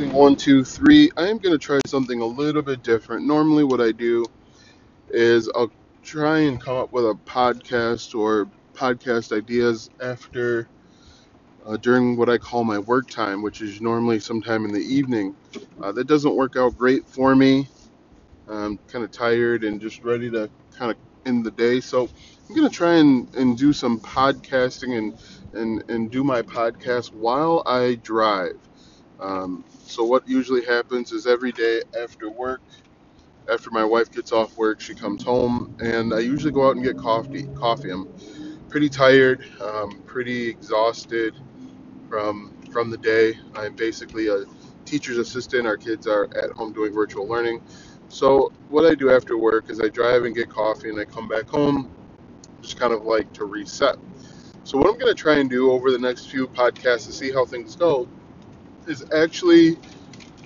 Testing one, two, three. I am going to try something a little bit different. Normally, what I do is I'll try and come up with a podcast or podcast ideas after uh, during what I call my work time, which is normally sometime in the evening. Uh, that doesn't work out great for me. I'm kind of tired and just ready to kind of end the day. So I'm going to try and, and do some podcasting and, and, and do my podcast while I drive. Um, so what usually happens is every day after work, after my wife gets off work, she comes home, and I usually go out and get coffee. Coffee. I'm pretty tired, um, pretty exhausted from from the day. I'm basically a teacher's assistant. Our kids are at home doing virtual learning. So what I do after work is I drive and get coffee, and I come back home, just kind of like to reset. So what I'm going to try and do over the next few podcasts to see how things go is actually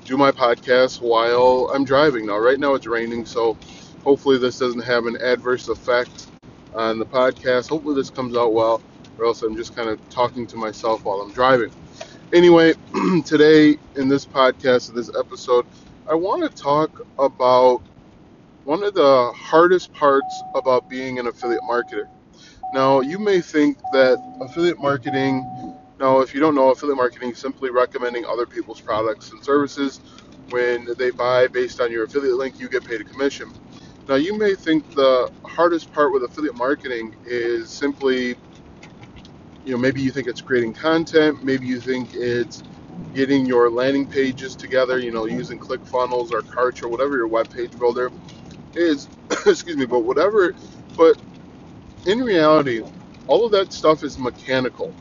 do my podcast while I'm driving. Now, right now it's raining, so hopefully this doesn't have an adverse effect on the podcast. Hopefully this comes out well, or else I'm just kind of talking to myself while I'm driving. Anyway, today in this podcast, in this episode, I want to talk about one of the hardest parts about being an affiliate marketer. Now, you may think that affiliate marketing now, if you don't know, affiliate marketing is simply recommending other people's products and services. When they buy based on your affiliate link, you get paid a commission. Now, you may think the hardest part with affiliate marketing is simply, you know, maybe you think it's creating content, maybe you think it's getting your landing pages together, you know, using ClickFunnels or Kartra or whatever your web page builder is. excuse me, but whatever, but in reality, all of that stuff is mechanical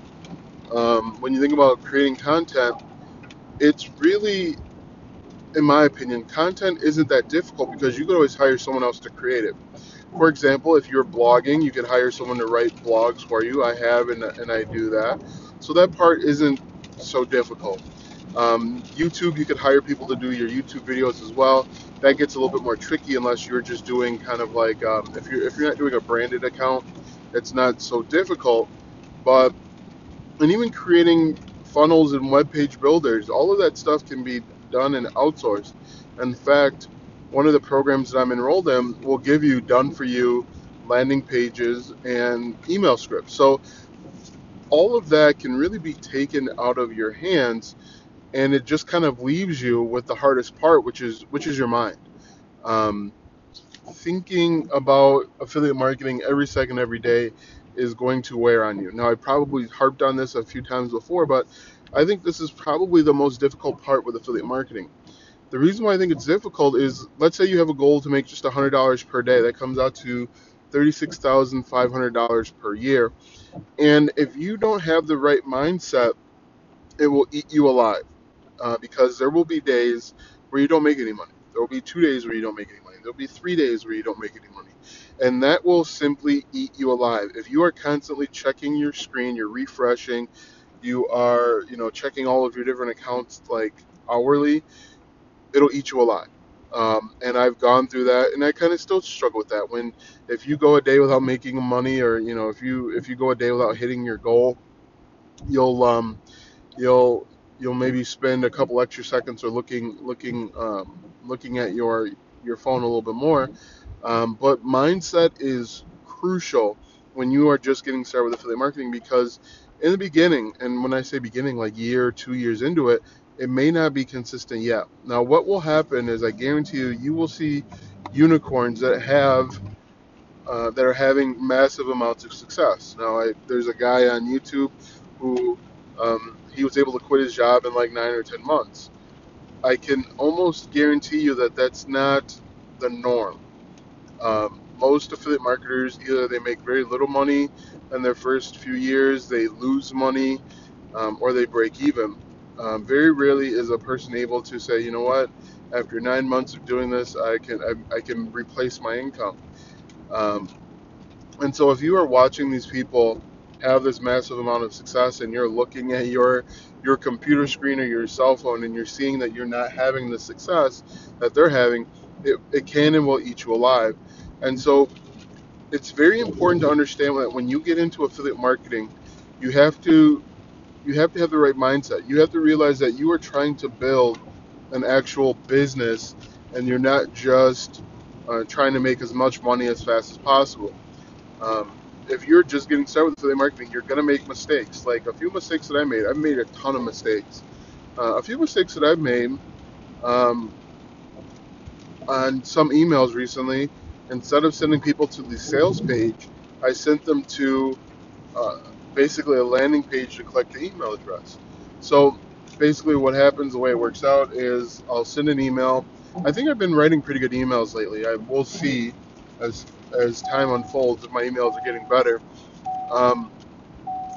um, when you think about creating content, it's really, in my opinion, content isn't that difficult because you could always hire someone else to create it. For example, if you're blogging, you could hire someone to write blogs for you. I have, and, and I do that. So that part isn't so difficult. Um, YouTube, you could hire people to do your YouTube videos as well. That gets a little bit more tricky unless you're just doing kind of like um, if you're if you're not doing a branded account, it's not so difficult. But and even creating funnels and web page builders, all of that stuff can be done and outsourced. In fact, one of the programs that I'm enrolled in will give you done for you landing pages and email scripts. So all of that can really be taken out of your hands and it just kind of leaves you with the hardest part which is which is your mind um, thinking about affiliate marketing every second every day is going to wear on you. Now, I probably harped on this a few times before, but I think this is probably the most difficult part with affiliate marketing. The reason why I think it's difficult is let's say you have a goal to make just $100 per day. That comes out to $36,500 per year. And if you don't have the right mindset, it will eat you alive uh, because there will be days where you don't make any money. There will be two days where you don't make any money. There will be three days where you don't make any money and that will simply eat you alive. If you are constantly checking your screen, you're refreshing, you are, you know, checking all of your different accounts like hourly, it'll eat you alive. Um, and I've gone through that, and I kind of still struggle with that. When if you go a day without making money, or you know, if you if you go a day without hitting your goal, you'll um, you'll you'll maybe spend a couple extra seconds or looking looking um, looking at your your phone a little bit more um, but mindset is crucial when you are just getting started with affiliate marketing because in the beginning, and when I say beginning, like year, two years into it, it may not be consistent yet. Now, what will happen is I guarantee you, you will see unicorns that have uh, that are having massive amounts of success. Now, I, there's a guy on YouTube who um, he was able to quit his job in like nine or ten months. I can almost guarantee you that that's not the norm. Um, most affiliate marketers either they make very little money in their first few years, they lose money, um, or they break even. Um, very rarely is a person able to say, you know what, after nine months of doing this, I can I, I can replace my income. Um, and so if you are watching these people have this massive amount of success and you're looking at your your computer screen or your cell phone and you're seeing that you're not having the success that they're having, it, it can and will eat you alive. And so it's very important to understand that when you get into affiliate marketing, you have to you have to have the right mindset. You have to realize that you are trying to build an actual business and you're not just uh, trying to make as much money as fast as possible. Um, if you're just getting started with affiliate marketing, you're going to make mistakes. Like a few mistakes that I made, I've made a ton of mistakes. Uh, a few mistakes that I've made um, on some emails recently, instead of sending people to the sales page, I sent them to uh, basically a landing page to collect the email address. So basically, what happens, the way it works out, is I'll send an email. I think I've been writing pretty good emails lately. I will see as as time unfolds if my emails are getting better. Um,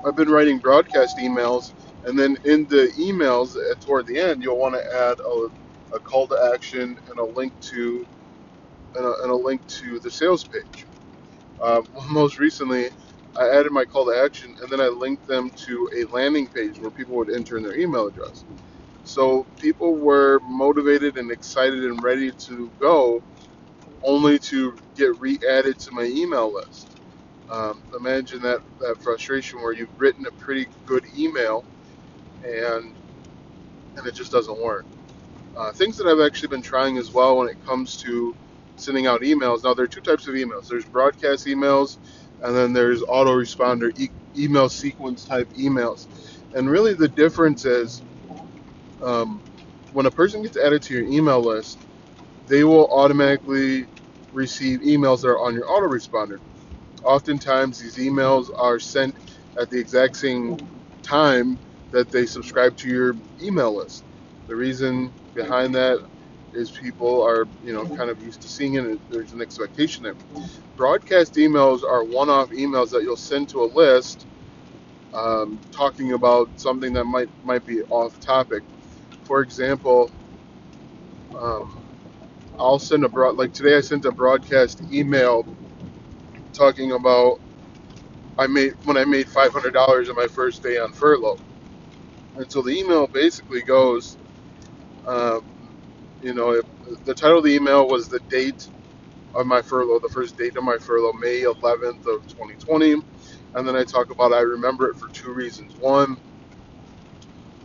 I've been writing broadcast emails, and then in the emails at, toward the end, you'll want to add a, a call to action and a link to and a, and a link to the sales page. Um, most recently, I added my call to action and then I linked them to a landing page where people would enter in their email address. So people were motivated and excited and ready to go, only to get re-added to my email list. Um, imagine that that frustration where you've written a pretty good email and and it just doesn't work. Uh, things that I've actually been trying as well when it comes to sending out emails. Now there are two types of emails. There's broadcast emails, and then there's autoresponder e- email sequence type emails. And really the difference is um, when a person gets added to your email list, they will automatically receive emails that are on your autoresponder. Oftentimes, these emails are sent at the exact same time that they subscribe to your email list. The reason behind that is people are, you know, kind of used to seeing it. And there's an expectation there. Broadcast emails are one-off emails that you'll send to a list, um, talking about something that might might be off topic. For example, um, I'll send a broad like today. I sent a broadcast email talking about I made when I made five hundred dollars on my first day on furlough, and so the email basically goes, um, you know, if, the title of the email was the date of my furlough, the first date of my furlough, May 11th of 2020, and then I talk about I remember it for two reasons. One,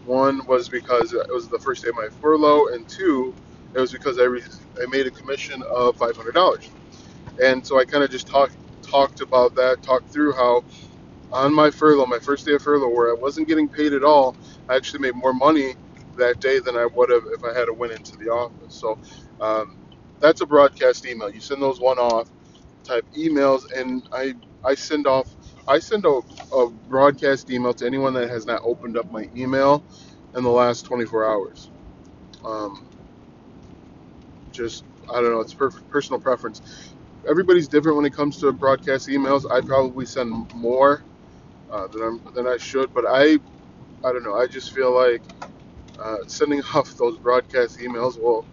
one was because it was the first day of my furlough, and two, it was because I re- I made a commission of five hundred dollars, and so I kind of just talked talked about that, talked through how on my furlough, my first day of furlough, where I wasn't getting paid at all, I actually made more money that day than I would have if I had went into the office. So um, that's a broadcast email. You send those one-off type emails, and I I send off I send a, a broadcast email to anyone that has not opened up my email in the last 24 hours. Um, just I don't know. It's per- personal preference. Everybody's different when it comes to broadcast emails. I probably send more uh, than I'm than I should, but I I don't know. I just feel like uh, sending off those broadcast emails will,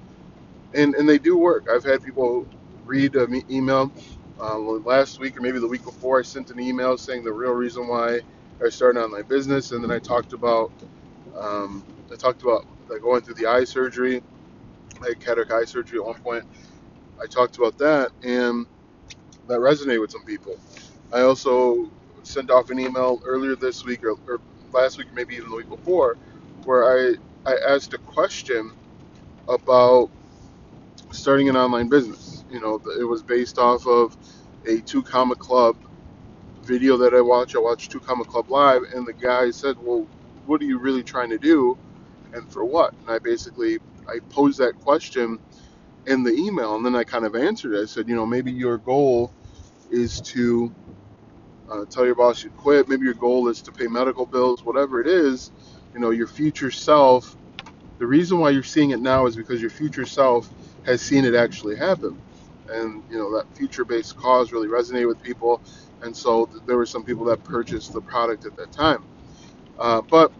and and they do work. I've had people read an email uh, last week or maybe the week before. I sent an email saying the real reason why I started online business, and then I talked about um, I talked about like, going through the eye surgery. Had cataract eye surgery at one point. I talked about that, and that resonated with some people. I also sent off an email earlier this week or, or last week, maybe even the week before, where I I asked a question about starting an online business. You know, it was based off of a Two Comma Club video that I watched. I watched Two Comma Club live, and the guy said, "Well, what are you really trying to do, and for what?" And I basically I posed that question in the email, and then I kind of answered it. I said, "You know, maybe your goal is to uh, tell your boss you quit. Maybe your goal is to pay medical bills, whatever it is. You know, your future self. The reason why you're seeing it now is because your future self has seen it actually happen, and you know that future-based cause really resonated with people, and so th- there were some people that purchased the product at that time. Uh, but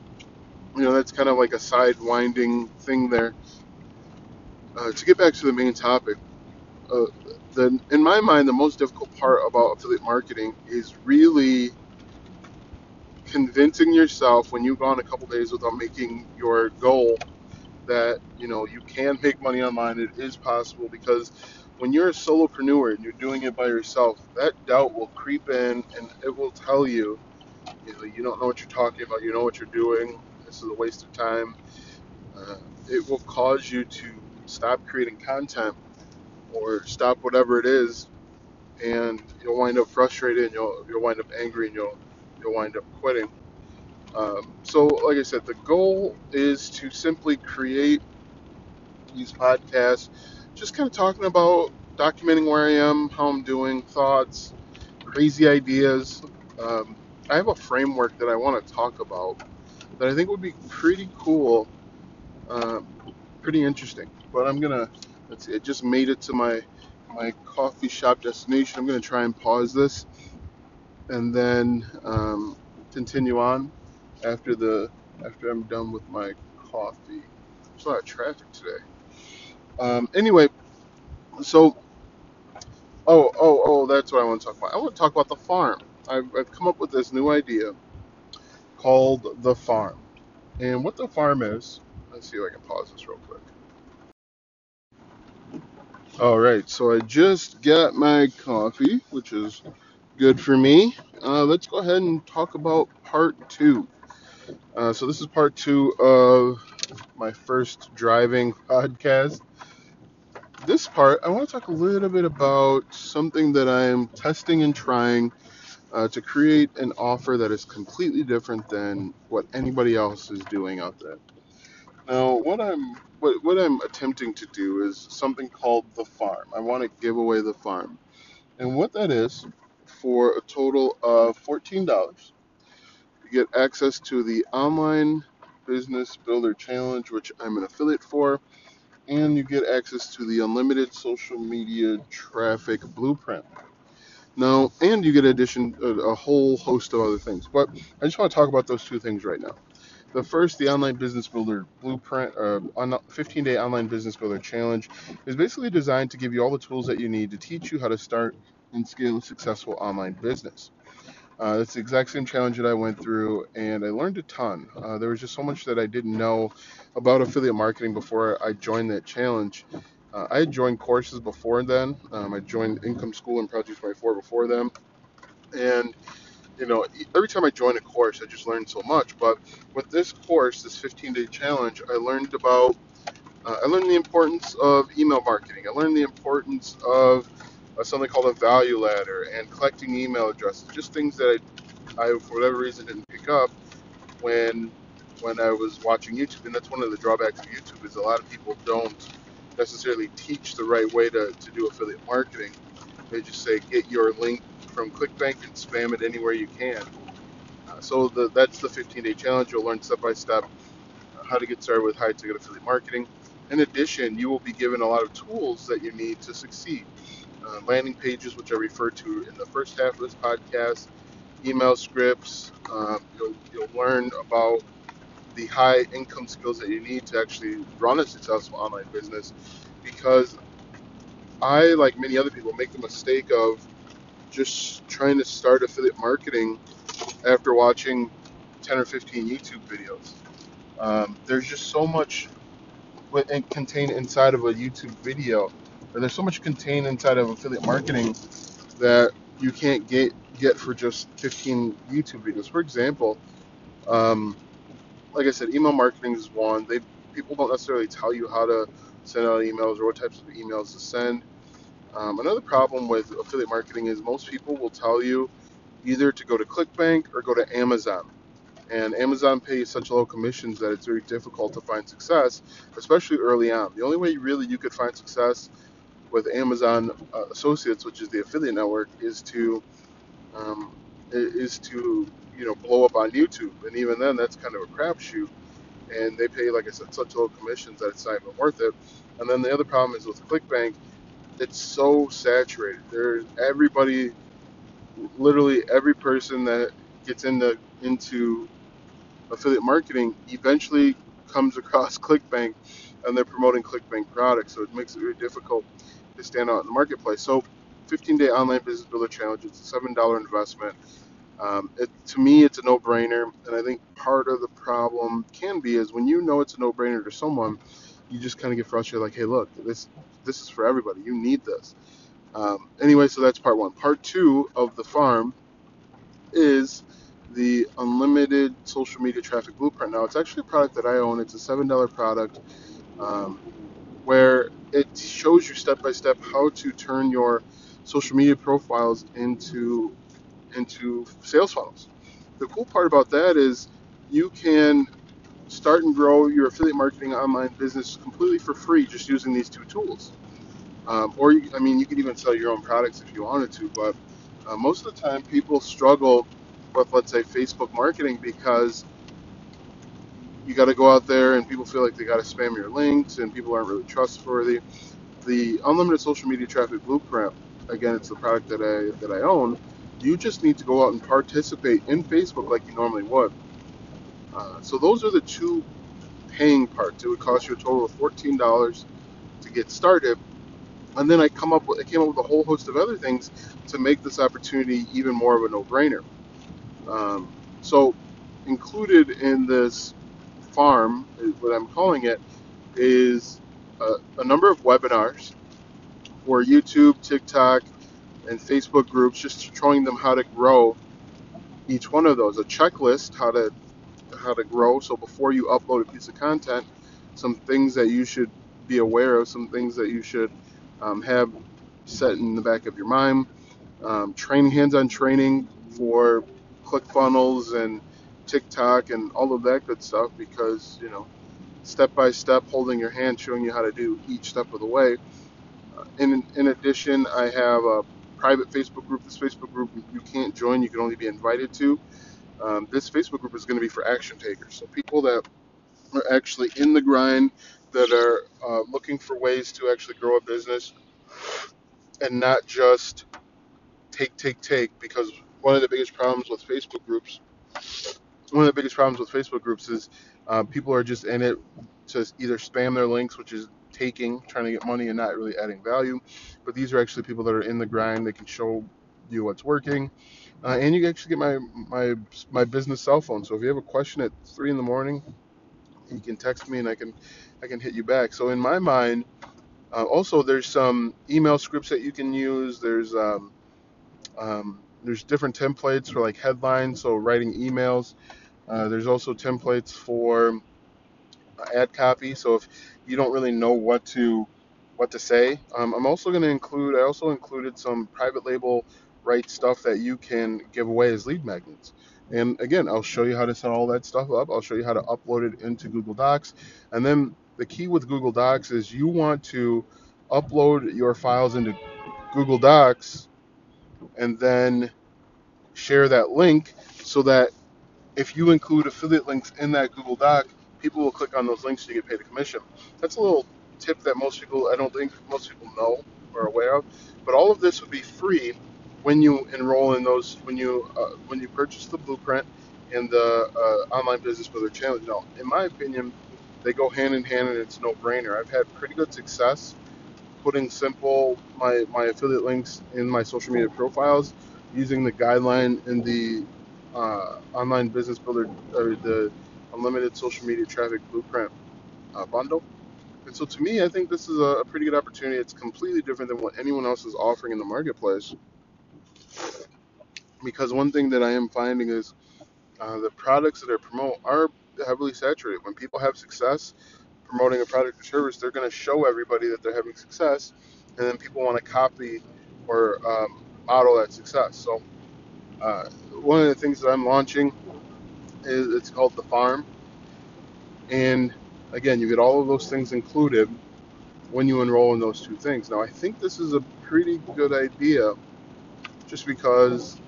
you know that's kind of like a side-winding thing there. Uh, to get back to the main topic, uh, the in my mind the most difficult part about affiliate marketing is really convincing yourself when you've gone a couple days without making your goal that you know you can make money online it is possible because when you're a solopreneur and you're doing it by yourself that doubt will creep in and it will tell you you know you don't know what you're talking about you know what you're doing this is a waste of time. Uh, it will cause you to stop creating content or stop whatever it is, and you'll wind up frustrated and you'll you'll wind up angry and you'll you'll wind up quitting. Um, so, like I said, the goal is to simply create these podcasts, just kind of talking about documenting where I am, how I'm doing, thoughts, crazy ideas. Um, I have a framework that I want to talk about that I think would be pretty cool, uh, pretty interesting. But I'm gonna, it just made it to my my coffee shop destination. I'm gonna try and pause this and then um, continue on after the after I'm done with my coffee. There's a lot of traffic today. Um, anyway, so oh oh oh, that's what I want to talk about. I want to talk about the farm. I've, I've come up with this new idea called the farm, and what the farm is. Let's see if I can pause this real quick. All right, so I just got my coffee, which is good for me. Uh, let's go ahead and talk about part two. Uh, so this is part two of my first driving podcast. This part, I want to talk a little bit about something that I'm testing and trying uh, to create an offer that is completely different than what anybody else is doing out there. Now, what I'm what, what I'm attempting to do is something called the farm. I want to give away the farm, and what that is, for a total of fourteen dollars, you get access to the online business builder challenge, which I'm an affiliate for, and you get access to the unlimited social media traffic blueprint. Now, and you get addition a, a whole host of other things. But I just want to talk about those two things right now. The first, the online business builder blueprint, uh, 15 day online business builder challenge, is basically designed to give you all the tools that you need to teach you how to start and scale a successful online business. Uh, it's the exact same challenge that I went through, and I learned a ton. Uh, there was just so much that I didn't know about affiliate marketing before I joined that challenge. Uh, I had joined courses before then. Um, I joined Income School and Project 24 before them, and you know, every time I join a course, I just learn so much. But with this course, this 15-day challenge, I learned about, uh, I learned the importance of email marketing. I learned the importance of something called a value ladder and collecting email addresses, just things that I, I, for whatever reason, didn't pick up when when I was watching YouTube. And that's one of the drawbacks of YouTube is a lot of people don't necessarily teach the right way to, to do affiliate marketing. They just say get your link from ClickBank and spam it anywhere you can. Uh, so the, that's the 15-day challenge. You'll learn step by step how to get started with high ticket affiliate marketing. In addition, you will be given a lot of tools that you need to succeed. Uh, landing pages, which I referred to in the first half of this podcast, email scripts. Uh, you'll, you'll learn about the high income skills that you need to actually run a successful online business because I, like many other people, make the mistake of just trying to start affiliate marketing after watching 10 or 15 YouTube videos. Um, there's just so much contained inside of a YouTube video, or there's so much contained inside of affiliate marketing that you can't get get for just 15 YouTube videos. For example, um, like I said, email marketing is one. They people don't necessarily tell you how to send out emails or what types of emails to send. Um, another problem with affiliate marketing is most people will tell you either to go to ClickBank or go to Amazon. And Amazon pays such low commissions that it's very difficult to find success, especially early on. The only way really you could find success with Amazon uh, Associates, which is the affiliate network, is to um, is to you know blow up on YouTube, and even then, that's kind of a crapshoot. And they pay, like I said, such low commissions that it's not even worth it. And then the other problem is with ClickBank, it's so saturated. There's everybody, literally every person that gets into into affiliate marketing eventually comes across ClickBank, and they're promoting ClickBank products. So it makes it very difficult stand out in the marketplace. So 15-day online business builder challenge. It's a seven dollar investment. Um, it, to me, it's a no-brainer, and I think part of the problem can be is when you know it's a no-brainer to someone, you just kind of get frustrated. Like, hey, look, this this is for everybody. You need this. Um, anyway, so that's part one. Part two of the farm is the unlimited social media traffic blueprint. Now, it's actually a product that I own. It's a seven dollar product. um, where it shows you step by step how to turn your social media profiles into into sales funnels. The cool part about that is you can start and grow your affiliate marketing online business completely for free just using these two tools. Um, or, you, I mean, you could even sell your own products if you wanted to, but uh, most of the time people struggle with, let's say, Facebook marketing because you got to go out there and people feel like they got to spam your links and people aren't really trustworthy. The unlimited social media traffic blueprint, again, it's the product that I that I own. You just need to go out and participate in Facebook like you normally would. Uh, so those are the two paying parts. It would cost you a total of fourteen dollars to get started, and then I come up with I came up with a whole host of other things to make this opportunity even more of a no-brainer. Um, so included in this farm, what I'm calling it, is a, a number of webinars for YouTube, TikTok, and Facebook groups, just showing them how to grow each one of those. A checklist how to how to grow. So before you upload a piece of content, some things that you should be aware of, some things that you should um, have set in the back of your mind. Um, training, hands-on training for ClickFunnels and TikTok and all of that good stuff because you know, step by step, holding your hand, showing you how to do each step of the way. Uh, in in addition, I have a private Facebook group. This Facebook group you can't join; you can only be invited to. Um, this Facebook group is going to be for action takers, so people that are actually in the grind, that are uh, looking for ways to actually grow a business, and not just take, take, take. Because one of the biggest problems with Facebook groups one of the biggest problems with Facebook groups is uh, people are just in it to either spam their links, which is taking, trying to get money and not really adding value. But these are actually people that are in the grind. They can show you what's working, uh, and you actually get my my my business cell phone. So if you have a question at three in the morning, you can text me and I can I can hit you back. So in my mind, uh, also there's some email scripts that you can use. There's um, um, there's different templates for like headlines, so writing emails. Uh, there's also templates for ad copy. So if you don't really know what to what to say, um, I'm also going to include. I also included some private label right stuff that you can give away as lead magnets. And again, I'll show you how to set all that stuff up. I'll show you how to upload it into Google Docs. And then the key with Google Docs is you want to upload your files into Google Docs and then share that link so that if you include affiliate links in that Google Doc, people will click on those links to get paid a commission. That's a little tip that most people, I don't think most people know or aware of. But all of this would be free when you enroll in those, when you uh, when you purchase the blueprint and the uh, online business builder challenge. Now, in my opinion, they go hand in hand, and it's no brainer. I've had pretty good success putting simple my my affiliate links in my social media profiles using the guideline in the uh, online business builder or the unlimited social media traffic blueprint uh, bundle. And so to me, I think this is a, a pretty good opportunity. It's completely different than what anyone else is offering in the marketplace. Because one thing that I am finding is uh, the products that I promote are heavily saturated. When people have success promoting a product or service, they're going to show everybody that they're having success, and then people want to copy or um, model that success. So uh, one of the things that I'm launching is it's called the farm, and again, you get all of those things included when you enroll in those two things. Now, I think this is a pretty good idea, just because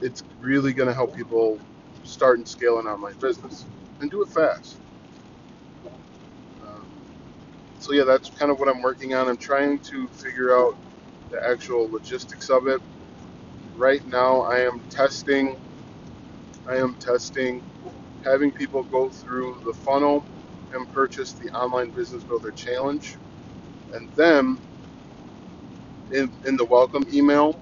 it's really going to help people start and scale an online business and do it fast. Um, so yeah, that's kind of what I'm working on. I'm trying to figure out the actual logistics of it. Right now, I am testing. I am testing having people go through the funnel and purchase the online business builder challenge, and then in in the welcome email,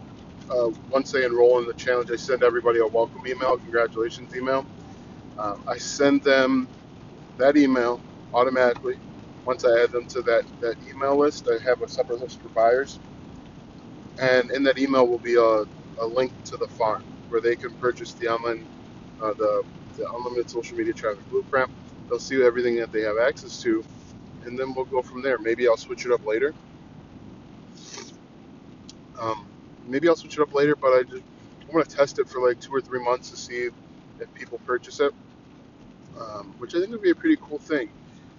uh, once they enroll in the challenge, I send everybody a welcome email, congratulations email. Uh, I send them that email automatically. Once I add them to that, that email list, I have a separate list for buyers and in that email will be a, a link to the farm where they can purchase the online uh, the, the unlimited social media traffic blueprint they'll see everything that they have access to and then we'll go from there. Maybe I'll switch it up later. Um, maybe I'll switch it up later, but I just I want to test it for like two or three months to see if people purchase it, um, which I think would be a pretty cool thing.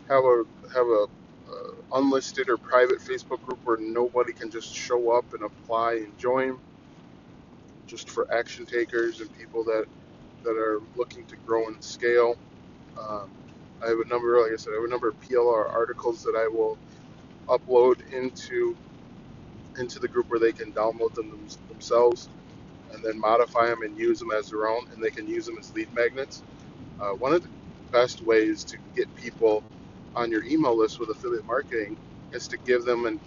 Have a have a uh, unlisted or private Facebook group where nobody can just show up and apply and join, just for action takers and people that that are looking to grow and scale. Um, I have a number, like I said, I have a number of PLR articles that I will upload into into the group where they can download them themselves and then modify them and use them as their own, and they can use them as lead magnets. Uh, one of the best ways to get people on your email list with affiliate marketing is to give them an,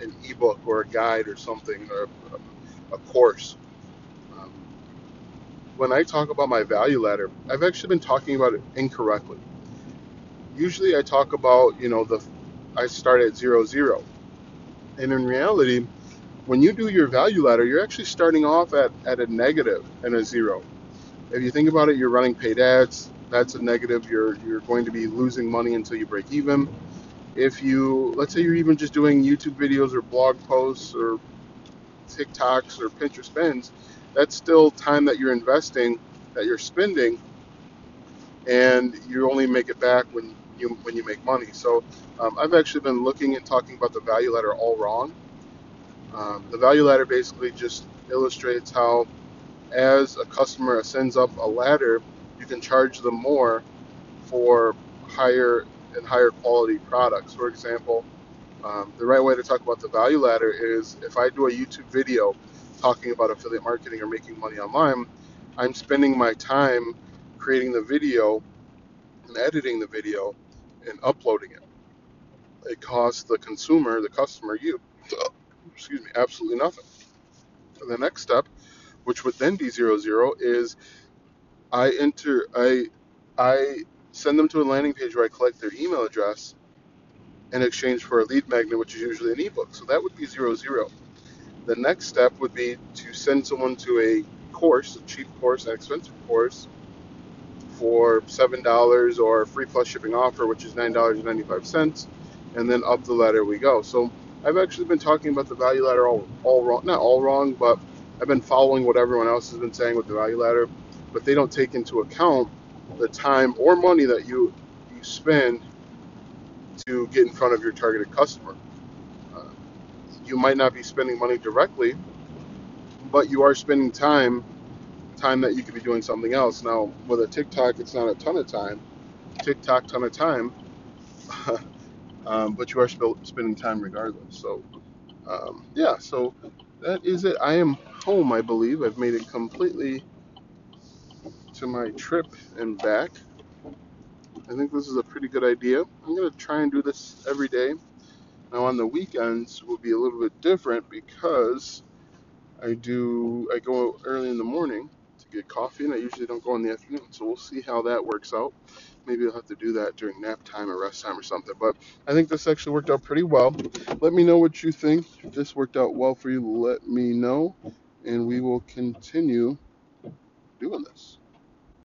an ebook or a guide or something or a, a course. Um, when I talk about my value ladder, I've actually been talking about it incorrectly. Usually I talk about, you know, the I start at zero zero. And in reality, when you do your value ladder, you're actually starting off at, at a negative and a zero. If you think about it, you're running paid ads, that's a negative. You're you're going to be losing money until you break even. If you let's say you're even just doing YouTube videos or blog posts or TikToks or Pinterest spends, that's still time that you're investing that you're spending, and you only make it back when you when you make money. So um, I've actually been looking and talking about the value ladder all wrong. Um, the value ladder basically just illustrates how, as a customer ascends up a ladder, you can charge them more for higher and higher quality products. For example, um, the right way to talk about the value ladder is if I do a YouTube video talking about affiliate marketing or making money online, I'm spending my time creating the video and editing the video and uploading it. It costs the consumer, the customer, you, excuse me, absolutely nothing. And the next step, which would then be zero zero, is I enter I I send them to a landing page where I collect their email address in exchange for a lead magnet, which is usually an ebook. So that would be zero zero. The next step would be to send someone to a course, a cheap course, an expensive course, for seven dollars or a free plus shipping offer, which is nine dollars and ninety five cents, and then up the ladder we go. So I've actually been talking about the value ladder all, all wrong, not all wrong, but I've been following what everyone else has been saying with the value ladder but they don't take into account the time or money that you you spend to get in front of your targeted customer. Uh, you might not be spending money directly, but you are spending time time that you could be doing something else. Now, with a TikTok, it's not a ton of time. TikTok, ton of time, um, but you are sp- spending time regardless. So, um, yeah, so that is it. I am home, I believe. I've made it completely to my trip and back. I think this is a pretty good idea. I'm going to try and do this every day. Now on the weekends will be a little bit different because I do I go early in the morning to get coffee and I usually don't go in the afternoon. So we'll see how that works out. Maybe I'll have to do that during nap time or rest time or something. But I think this actually worked out pretty well. Let me know what you think. If this worked out well for you, let me know and we will continue doing this.